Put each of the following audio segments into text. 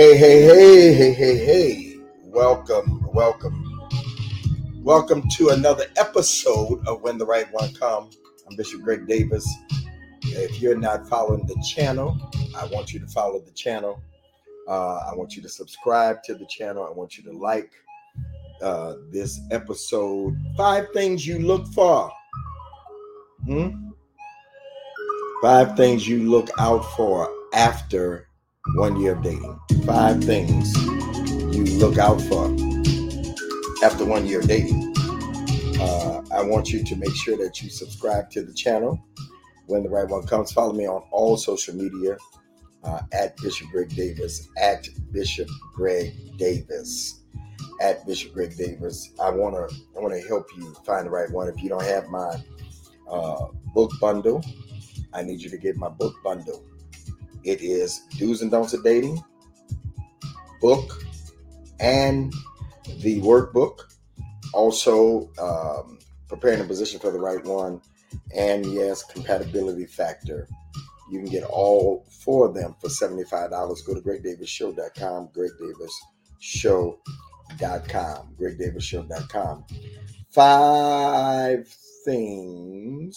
Hey, hey, hey, hey, hey, hey. Welcome, welcome. Welcome to another episode of When the Right One Comes. I'm Bishop Greg Davis. If you're not following the channel, I want you to follow the channel. Uh, I want you to subscribe to the channel. I want you to like uh, this episode. Five things you look for. Hmm? Five things you look out for after one year of dating. Five things you look out for after one year of dating. Uh, I want you to make sure that you subscribe to the channel when the right one comes. Follow me on all social media uh, at Bishop Greg Davis, at Bishop Greg Davis, at Bishop Greg Davis. I wanna I wanna help you find the right one. If you don't have my uh, book bundle, I need you to get my book bundle. It is Do's and Don'ts of Dating, book, and the workbook. Also, um, preparing a position for the right one, and yes, compatibility factor. You can get all four of them for $75. Go to gregdavisshow.com, gregdavisshow.com, gregdavisshow.com. Five things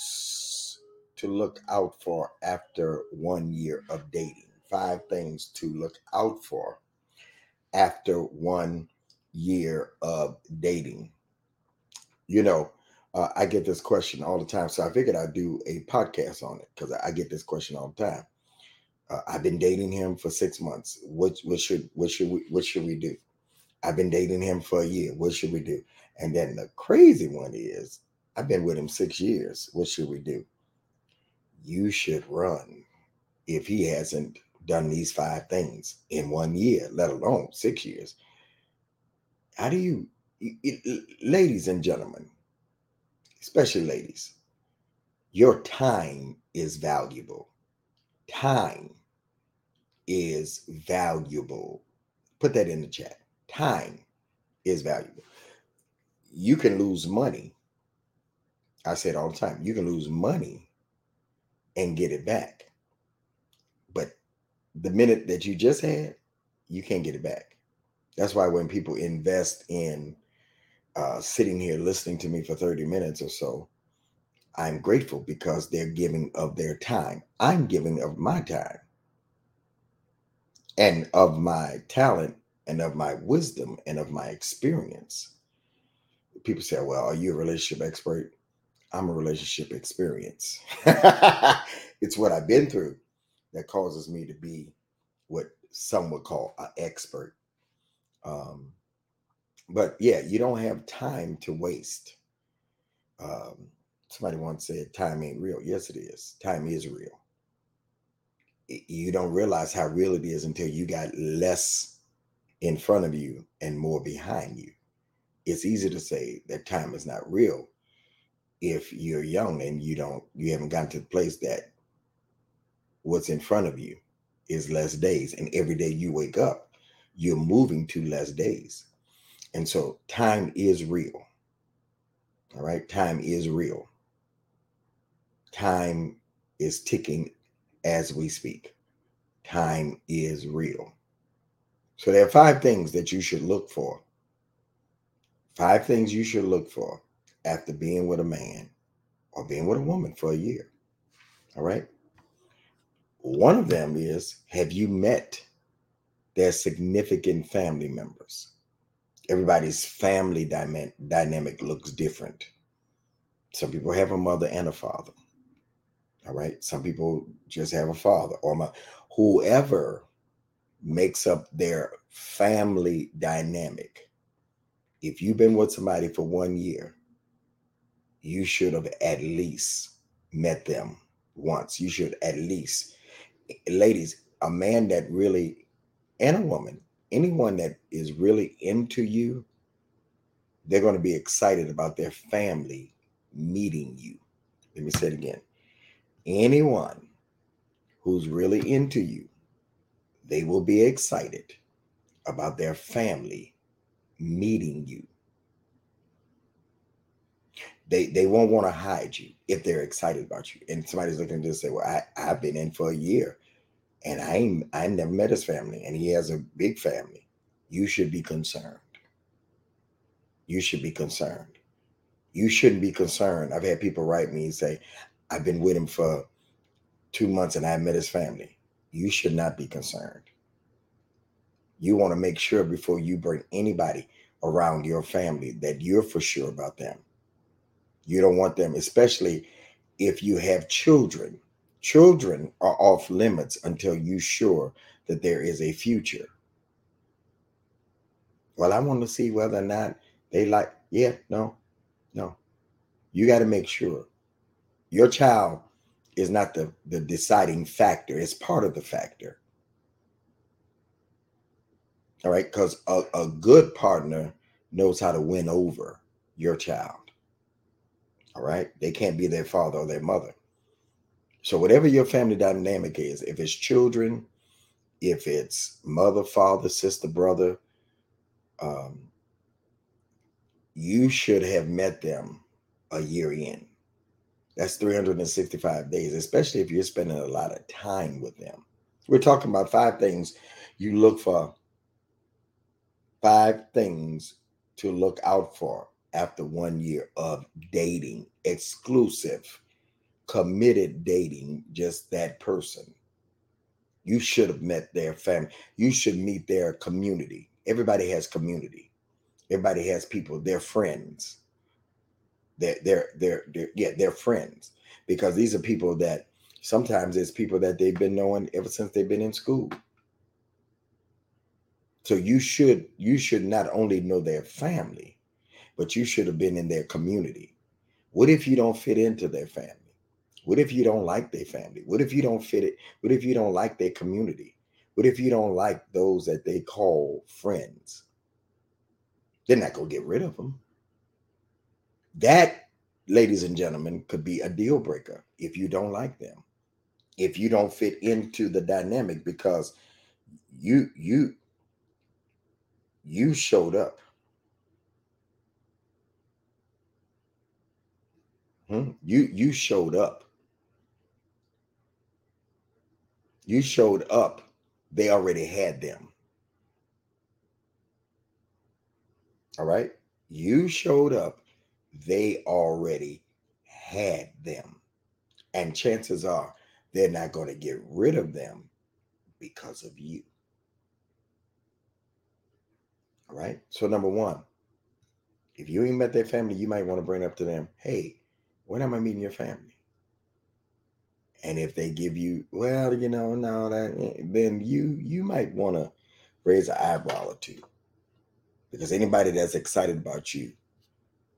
to look out for after one year of dating. Five things to look out for after one year of dating. You know, uh, I get this question all the time, so I figured I'd do a podcast on it because I get this question all the time. Uh, I've been dating him for six months. What what should what should we what should we do? I've been dating him for a year. What should we do? And then the crazy one is, I've been with him six years. What should we do? You should run if he hasn't done these five things in one year, let alone six years. How do you, ladies and gentlemen, especially ladies, your time is valuable. Time is valuable. Put that in the chat. Time is valuable. You can lose money. I say it all the time. You can lose money and get it back. But the minute that you just had, you can't get it back. That's why when people invest in uh, sitting here listening to me for 30 minutes or so, I'm grateful because they're giving of their time. I'm giving of my time and of my talent and of my wisdom and of my experience. People say, well, are you a relationship expert? I'm a relationship experience. it's what I've been through that causes me to be what some would call an expert. Um, but yeah, you don't have time to waste. Um, somebody once said, time ain't real. Yes, it is. Time is real. You don't realize how real it is until you got less in front of you and more behind you. It's easy to say that time is not real if you're young and you don't you haven't gotten to the place that what's in front of you is less days. And every day you wake up you're moving to less days. And so time is real. All right? Time is real. Time is ticking as we speak. Time is real. So there are five things that you should look for. Five things you should look for after being with a man or being with a woman for a year. All right. One of them is have you met their significant family members? Everybody's family dynamic looks different. Some people have a mother and a father. All right. Some people just have a father or my, whoever makes up their family dynamic. If you've been with somebody for one year, you should have at least met them once. You should at least, ladies, a man that really, and a woman, anyone that is really into you, they're going to be excited about their family meeting you. Let me say it again. Anyone who's really into you, they will be excited about their family meeting you they they won't want to hide you if they're excited about you. And somebody's looking to say, "Well, I I've been in for a year, and I ain't I never met his family, and he has a big family, you should be concerned. You should be concerned. You shouldn't be concerned. I've had people write me and say, I've been with him for two months and I met his family. You should not be concerned. You want to make sure before you bring anybody around your family that you're for sure about them. You don't want them, especially if you have children. Children are off limits until you're sure that there is a future. Well, I want to see whether or not they like, yeah, no, no. You got to make sure your child is not the, the deciding factor, it's part of the factor. All right, because a, a good partner knows how to win over your child. All right, they can't be their father or their mother. So, whatever your family dynamic is, if it's children, if it's mother, father, sister, brother, um, you should have met them a year in. That's 365 days, especially if you're spending a lot of time with them. We're talking about five things you look for, five things to look out for after one year of dating, exclusive, committed dating, just that person. You should have met their family. You should meet their community. Everybody has community. Everybody has people, their friends. They're, they're, they're, they're, yeah, they're friends because these are people that sometimes it's people that they've been knowing ever since they've been in school. So you should you should not only know their family, but you should have been in their community. What if you don't fit into their family? What if you don't like their family? What if you don't fit it? What if you don't like their community? What if you don't like those that they call friends? They're not going to get rid of them. That, ladies and gentlemen, could be a deal breaker if you don't like them. If you don't fit into the dynamic because you you you showed up. Hmm? You you showed up. You showed up. They already had them. All right. You showed up. They already had them. And chances are they're not going to get rid of them because of you. All right. So, number one, if you ain't met their family, you might want to bring up to them, hey, when am I meeting your family? And if they give you, well, you know, no, that eh, then you you might want to raise an eyebrow or two because anybody that's excited about you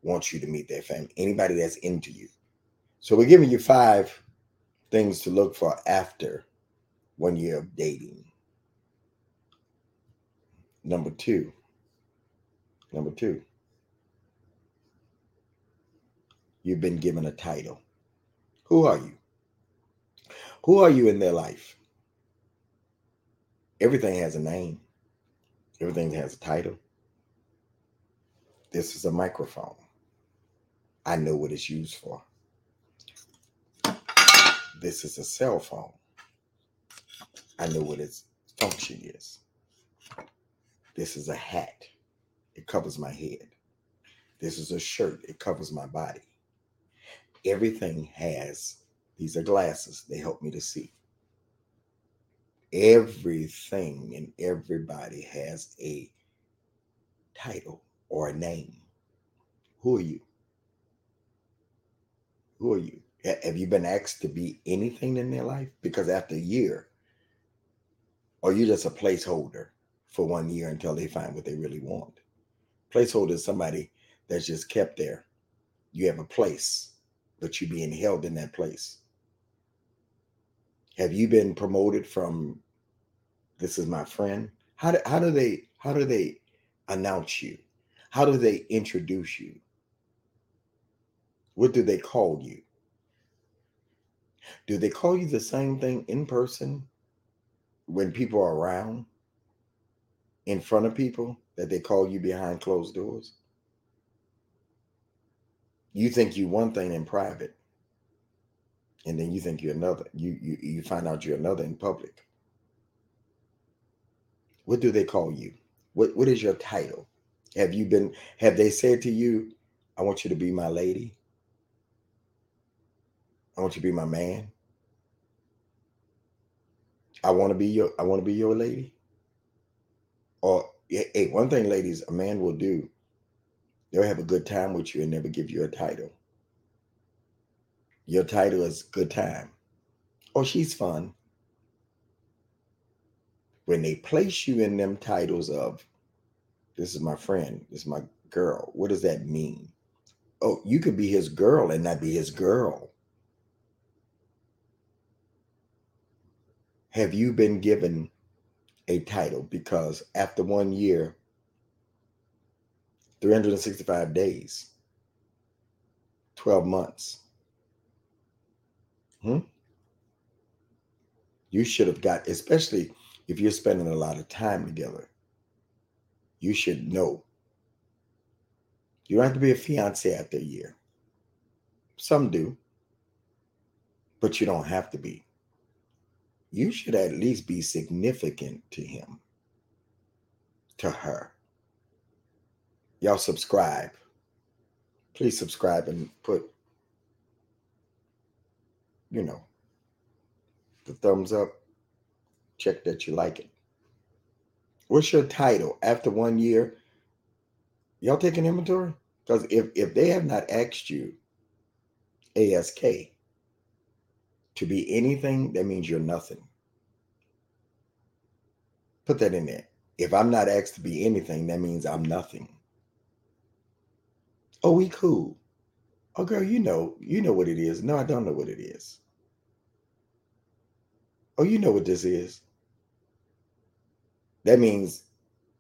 wants you to meet their family. Anybody that's into you. So we're giving you five things to look for after one year of dating. Number two. Number two. You've been given a title. Who are you? Who are you in their life? Everything has a name. Everything has a title. This is a microphone. I know what it's used for. This is a cell phone. I know what its function is. This is a hat. It covers my head. This is a shirt. It covers my body. Everything has, these are glasses. They help me to see. Everything and everybody has a title or a name. Who are you? Who are you? Have you been asked to be anything in their life? Because after a year, or you just a placeholder for one year until they find what they really want. Placeholder is somebody that's just kept there. You have a place, but you're being held in that place. Have you been promoted from this is my friend? How do, how do they how do they announce you? How do they introduce you? What do they call you? Do they call you the same thing in person when people are around, in front of people, that they call you behind closed doors? You think you one thing in private, and then you think you're another. You you you find out you're another in public. What do they call you? What what is your title? Have you been have they said to you, I want you to be my lady? I want you to be my man. I want to be your I want to be your lady. Or hey, one thing, ladies, a man will do, they'll have a good time with you and never give you a title. Your title is good time. Oh, she's fun. When they place you in them titles of this is my friend, this is my girl, what does that mean? Oh, you could be his girl and not be his girl. Have you been given a title? Because after one year, 365 days, 12 months, hmm? you should have got, especially if you're spending a lot of time together, you should know. You don't have to be a fiance after a year. Some do, but you don't have to be you should at least be significant to him, to her. Y'all subscribe. Please subscribe and put, you know, the thumbs up. Check that you like it. What's your title after one year? Y'all taking inventory? Because if, if they have not asked you ASK, to be anything, that means you're nothing. Put that in there. If I'm not asked to be anything, that means I'm nothing. Oh, we cool. Oh, girl, you know, you know what it is. No, I don't know what it is. Oh, you know what this is. That means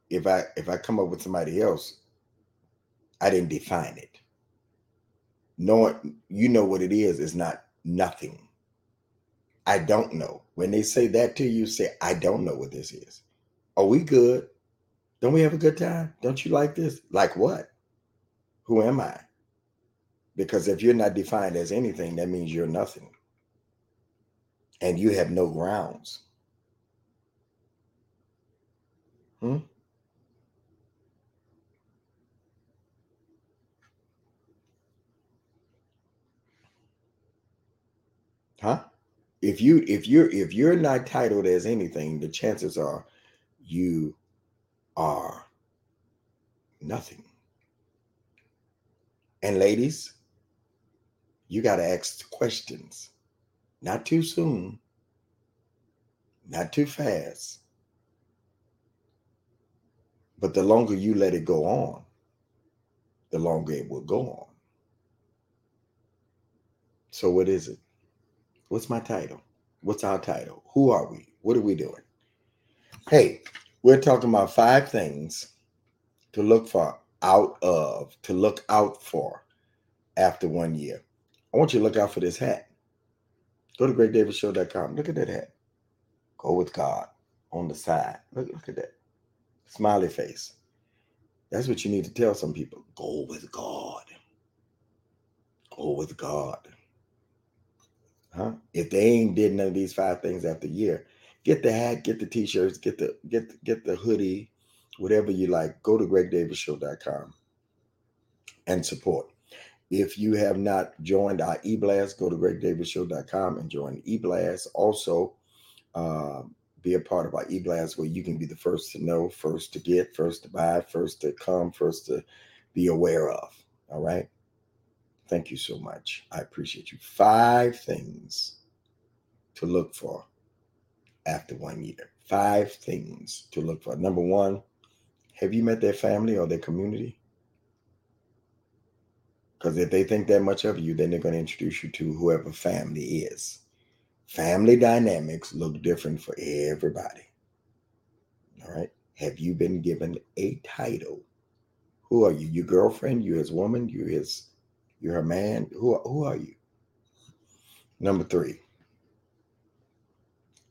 if I if I come up with somebody else, I didn't define it. Knowing you know what it is is not nothing. I don't know. When they say that to you, say, I don't know what this is. Are we good? Don't we have a good time? Don't you like this? Like what? Who am I? Because if you're not defined as anything, that means you're nothing. And you have no grounds. Hmm? Huh? if you if you're if you're not titled as anything, the chances are you are nothing. And ladies, you got to ask questions. Not too soon, not too fast. But the longer you let it go on, the longer it will go on. So, what is it? What's my title? What's our title? Who are we? What are we doing? Hey, we're talking about five things to look for out of, to look out for after one year. I want you to look out for this hat. Go to gregdavisshow.com. Look at that hat. Go with God on the side. Look, look at that. Smiley face. That's what you need to tell some people. Go with God. Go with God. Huh? If they ain't did none of these five things after a year, get the hat, get the t-shirts, get the get get the hoodie, whatever you like. Go to gregdavisshow.com and support. If you have not joined our e-blast, go to gregdavisshow.com and join e-blast. Also, uh, be a part of our e-blast where you can be the first to know, first to get, first to buy, first to come, first to be aware of. All right. Thank you so much. I appreciate you. Five things to look for after one year. Five things to look for. Number one, have you met their family or their community? Because if they think that much of you, then they're going to introduce you to whoever family is. Family dynamics look different for everybody. All right. Have you been given a title? Who are you? Your girlfriend? You his woman? You his you're a man. Who, who are you? Number three,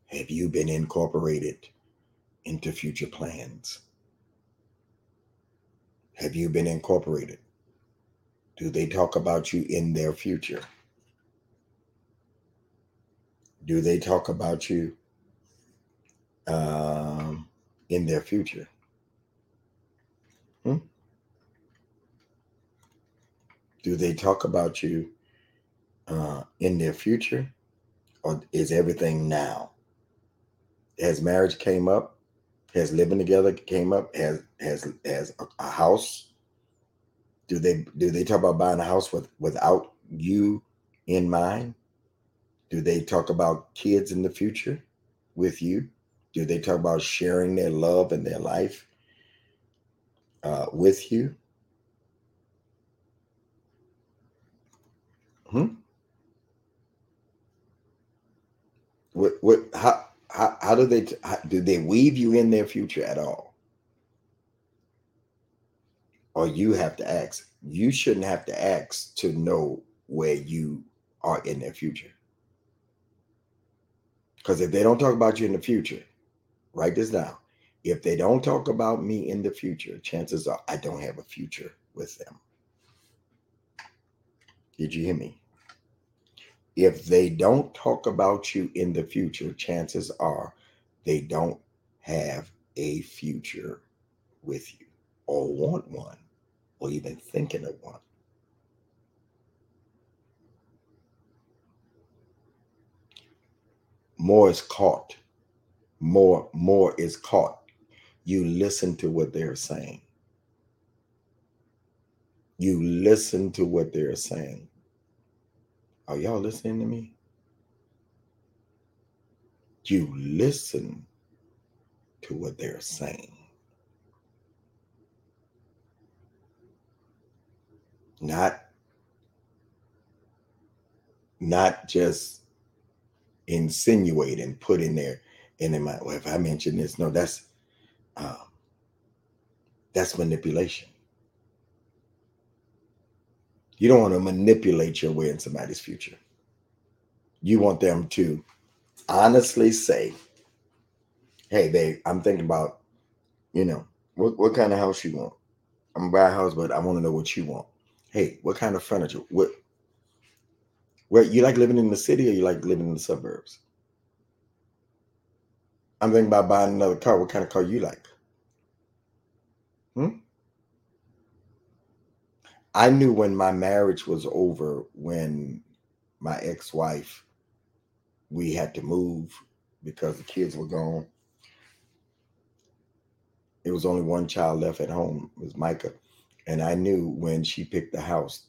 have you been incorporated into future plans? Have you been incorporated? Do they talk about you in their future? Do they talk about you um, in their future? Hmm? Do they talk about you uh, in their future, or is everything now? Has marriage came up? Has living together came up? Has has has a, house? Do they do they talk about buying a house with without you in mind? Do they talk about kids in the future with you? Do they talk about sharing their love and their life uh, with you? Hmm? What, what, how, how, how do they, how, do they weave you in their future at all? Or you have to ask. You shouldn't have to ask to know where you are in their future. Because if they don't talk about you in the future, write this down. If they don't talk about me in the future, chances are I don't have a future with them. Did you hear me? If they don't talk about you in the future, chances are they don't have a future with you or want one or even thinking of one. More is caught. More, more is caught. You listen to what they're saying. You listen to what they're saying. Are y'all listening to me? You listen to what they're saying. Not not just insinuate and put in there and in my well, if I mention this, no, that's um, that's manipulation. You don't want to manipulate your way in somebody's future. You want them to honestly say, Hey, babe, I'm thinking about, you know, what, what kind of house you want? I'm gonna buy a house, but I want to know what you want. Hey, what kind of furniture? What where you like living in the city or you like living in the suburbs? I'm thinking about buying another car. What kind of car you like? Hmm? I knew when my marriage was over, when my ex-wife, we had to move because the kids were gone. It was only one child left at home, it was Micah. And I knew when she picked the house,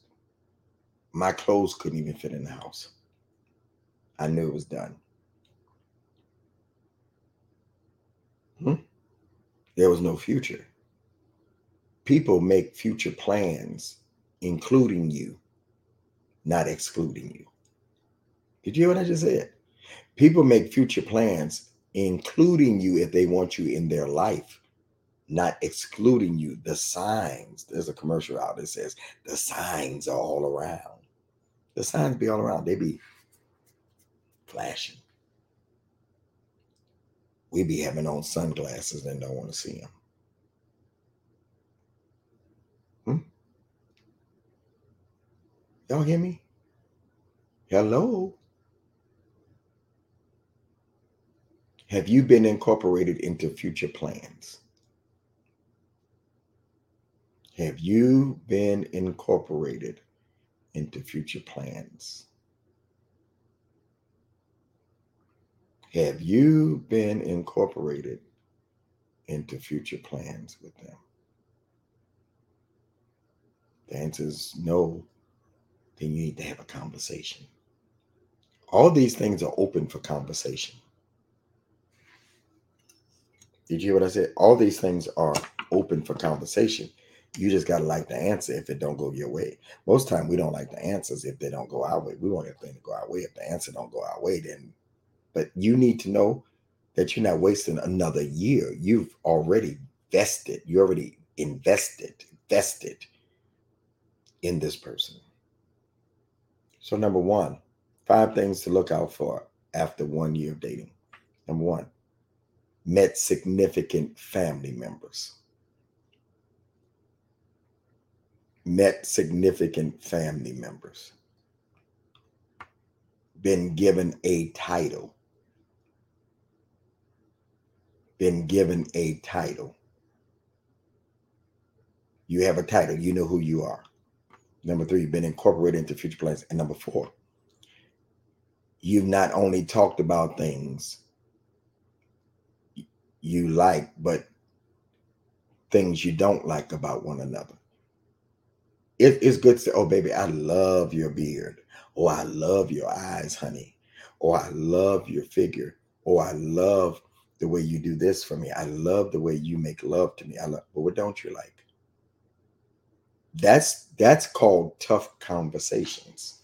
my clothes couldn't even fit in the house. I knew it was done. Hmm? There was no future. People make future plans including you, not excluding you. Did you hear what I just said? People make future plans, including you if they want you in their life, not excluding you. The signs, there's a commercial out that says the signs are all around. The signs be all around, they be flashing. We be having on sunglasses and don't want to see them. Y'all hear me? Hello? Have you been incorporated into future plans? Have you been incorporated into future plans? Have you been incorporated into future plans with them? The answer is no then you need to have a conversation. All these things are open for conversation. Did you hear what I said? All these things are open for conversation. You just gotta like the answer if it don't go your way. Most time we don't like the answers if they don't go our way. We want everything to go our way. If the answer don't go our way, then but you need to know that you're not wasting another year. You've already vested, you already invested, vested in this person. So, number one, five things to look out for after one year of dating. Number one, met significant family members. Met significant family members. Been given a title. been given a title. You have a title, you know who you are. Number three, been incorporated into future plans. And number four, you've not only talked about things you like, but things you don't like about one another. It, it's good to say, oh, baby, I love your beard. Oh, I love your eyes, honey. Oh, I love your figure. Oh, I love the way you do this for me. I love the way you make love to me. I love, but what don't you like? That's that's called tough conversations.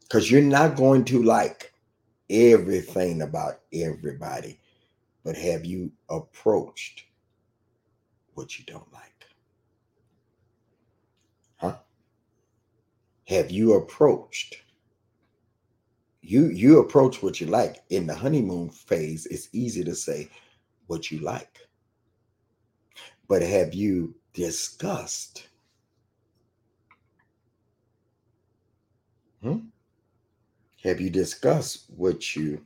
Because you're not going to like everything about everybody, but have you approached what you don't like? Huh? Have you approached? You you approach what you like. In the honeymoon phase, it's easy to say what you like. But have you discussed? Hmm? Have you discussed what you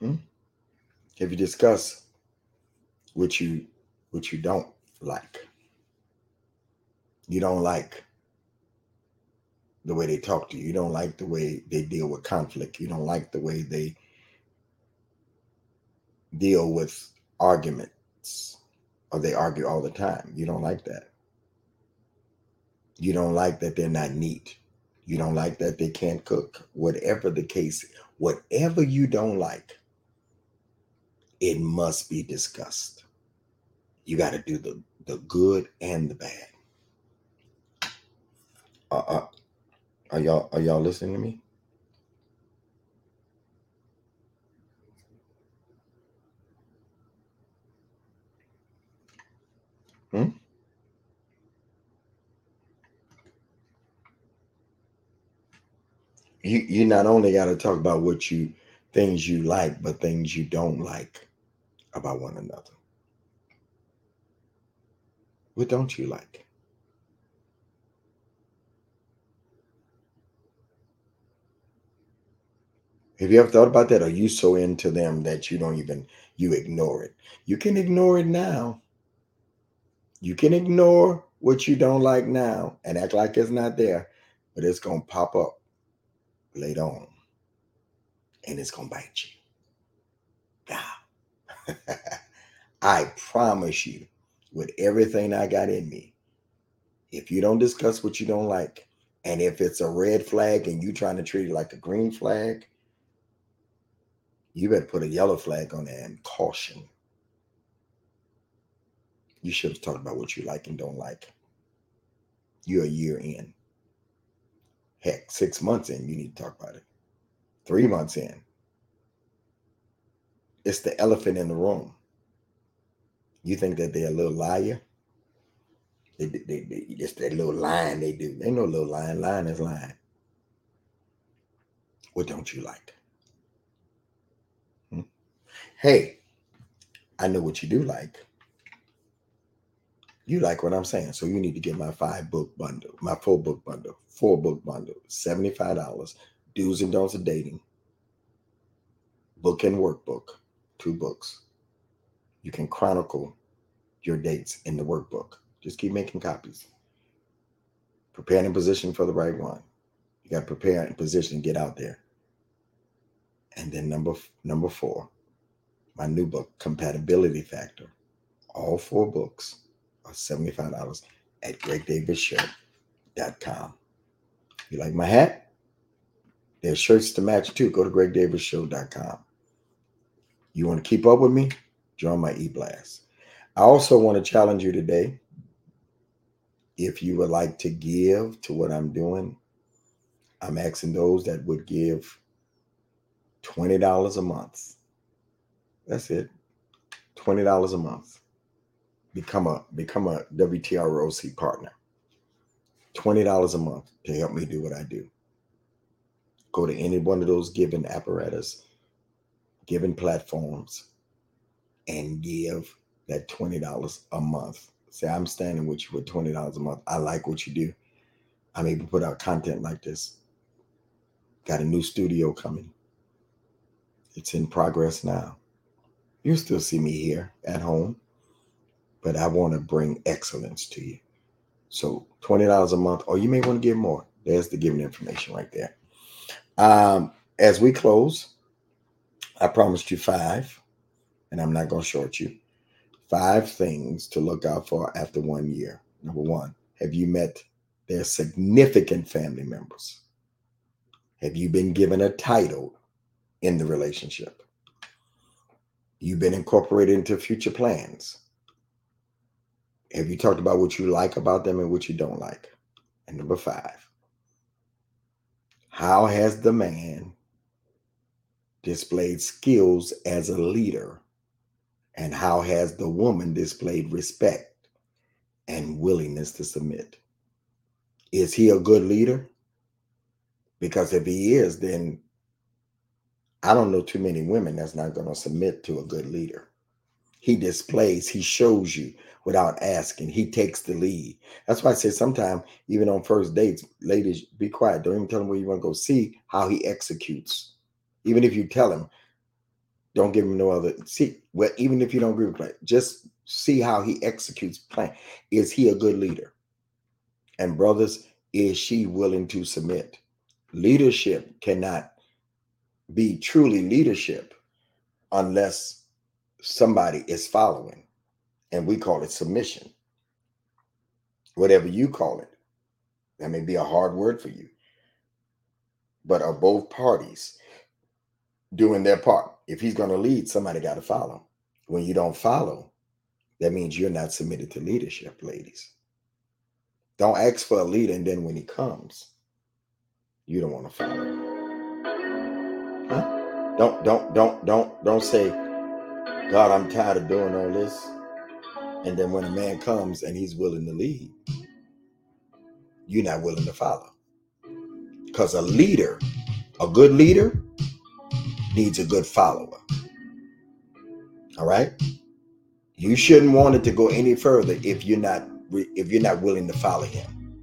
hmm? have you discussed what you what you don't like? You don't like the way they talk to you. You don't like the way they deal with conflict. You don't like the way they deal with arguments or they argue all the time. You don't like that. You don't like that they're not neat. You don't like that they can't cook. Whatever the case, whatever you don't like, it must be discussed. You got to do the, the good and the bad. Uh, uh, are y'all are y'all listening to me? Hmm? You you not only got to talk about what you things you like, but things you don't like about one another. What don't you like? Have you ever thought about that? Are you so into them that you don't even you ignore it? You can ignore it now. You can ignore what you don't like now and act like it's not there, but it's gonna pop up later on, and it's gonna bite you. Yeah. I promise you, with everything I got in me, if you don't discuss what you don't like, and if it's a red flag and you trying to treat it like a green flag, you better put a yellow flag on there and caution. You should have talked about what you like and don't like. You're a year in. Heck, six months in, you need to talk about it. Three months in. It's the elephant in the room. You think that they're a little liar? They, they, they, it's that little line they do. They know a little line. Line is line. What don't you like? Hmm? hey, I know what you do like. You like what I'm saying. So you need to get my five book bundle, my four book bundle, four book bundle, $75. Do's and don'ts of dating. Book and workbook, two books. You can chronicle your dates in the workbook. Just keep making copies. Prepare in position for the right one. You got to prepare in position, get out there. And then number number four, my new book, Compatibility Factor. All four books are $75 at gregdavisshow.com. You like my hat? There's shirts to match too. Go to gregdavisshow.com. You want to keep up with me? Join my e-blast. I also want to challenge you today. If you would like to give to what I'm doing, I'm asking those that would give $20 a month that's it. Twenty dollars a month. Become a become a WTROC partner. Twenty dollars a month to help me do what I do. Go to any one of those given apparatus, given platforms, and give that twenty dollars a month. Say I'm standing with you with twenty dollars a month. I like what you do. I'm able to put out content like this. Got a new studio coming It's in progress now. You still see me here at home, but I want to bring excellence to you. So $20 a month, or you may want to give more. There's the giving information right there. Um, as we close, I promised you five, and I'm not going to short you. Five things to look out for after one year. Number one, have you met their significant family members? Have you been given a title in the relationship? You've been incorporated into future plans. Have you talked about what you like about them and what you don't like? And number five, how has the man displayed skills as a leader? And how has the woman displayed respect and willingness to submit? Is he a good leader? Because if he is, then I don't know too many women that's not going to submit to a good leader. He displays, he shows you without asking. He takes the lead. That's why I say sometimes, even on first dates, ladies, be quiet. Don't even tell him where you want to go. See how he executes. Even if you tell him, don't give him no other. See, well, even if you don't agree with plan, just see how he executes plan. Is he a good leader? And brothers, is she willing to submit? Leadership cannot be truly leadership unless somebody is following and we call it submission. Whatever you call it, that may be a hard word for you, but are both parties doing their part? If he's going to lead, somebody got to follow. When you don't follow, that means you're not submitted to leadership, ladies. Don't ask for a leader, and then when he comes, you don't want to follow. Huh? Don't, don't, don't, don't, don't say, God, I'm tired of doing all this. And then when a man comes and he's willing to lead, you're not willing to follow. Because a leader, a good leader, needs a good follower. All right? You shouldn't want it to go any further if you're not if you're not willing to follow him.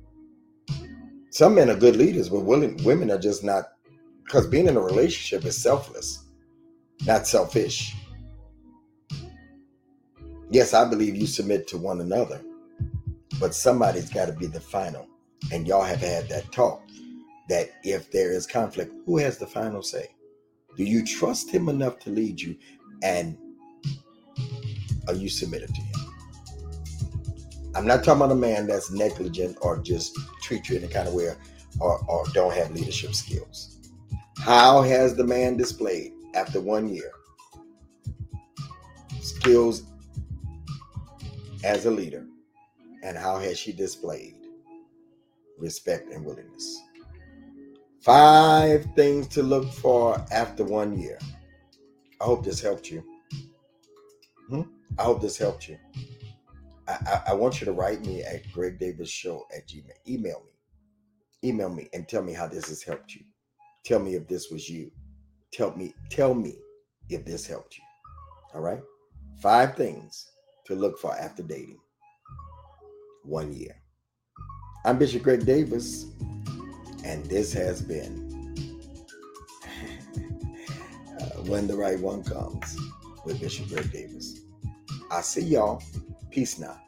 Some men are good leaders, but willing women are just not because being in a relationship is selfless, not selfish. Yes, I believe you submit to one another, but somebody's got to be the final. And y'all have had that talk that if there is conflict, who has the final say? Do you trust him enough to lead you? And are you submitted to him? I'm not talking about a man that's negligent or just treat you in a kind of way or, or don't have leadership skills. How has the man displayed after one year skills as a leader, and how has she displayed respect and willingness? Five things to look for after one year. I hope this helped you. Hmm? I hope this helped you. I, I, I, want you to write me at Greg Davis Show at Gmail. Email me. Email me and tell me how this has helped you. Tell me if this was you. Tell me, tell me if this helped you. All right. Five things to look for after dating. One year. I'm Bishop Greg Davis, and this has been When the Right One Comes with Bishop Greg Davis. I see y'all. Peace now.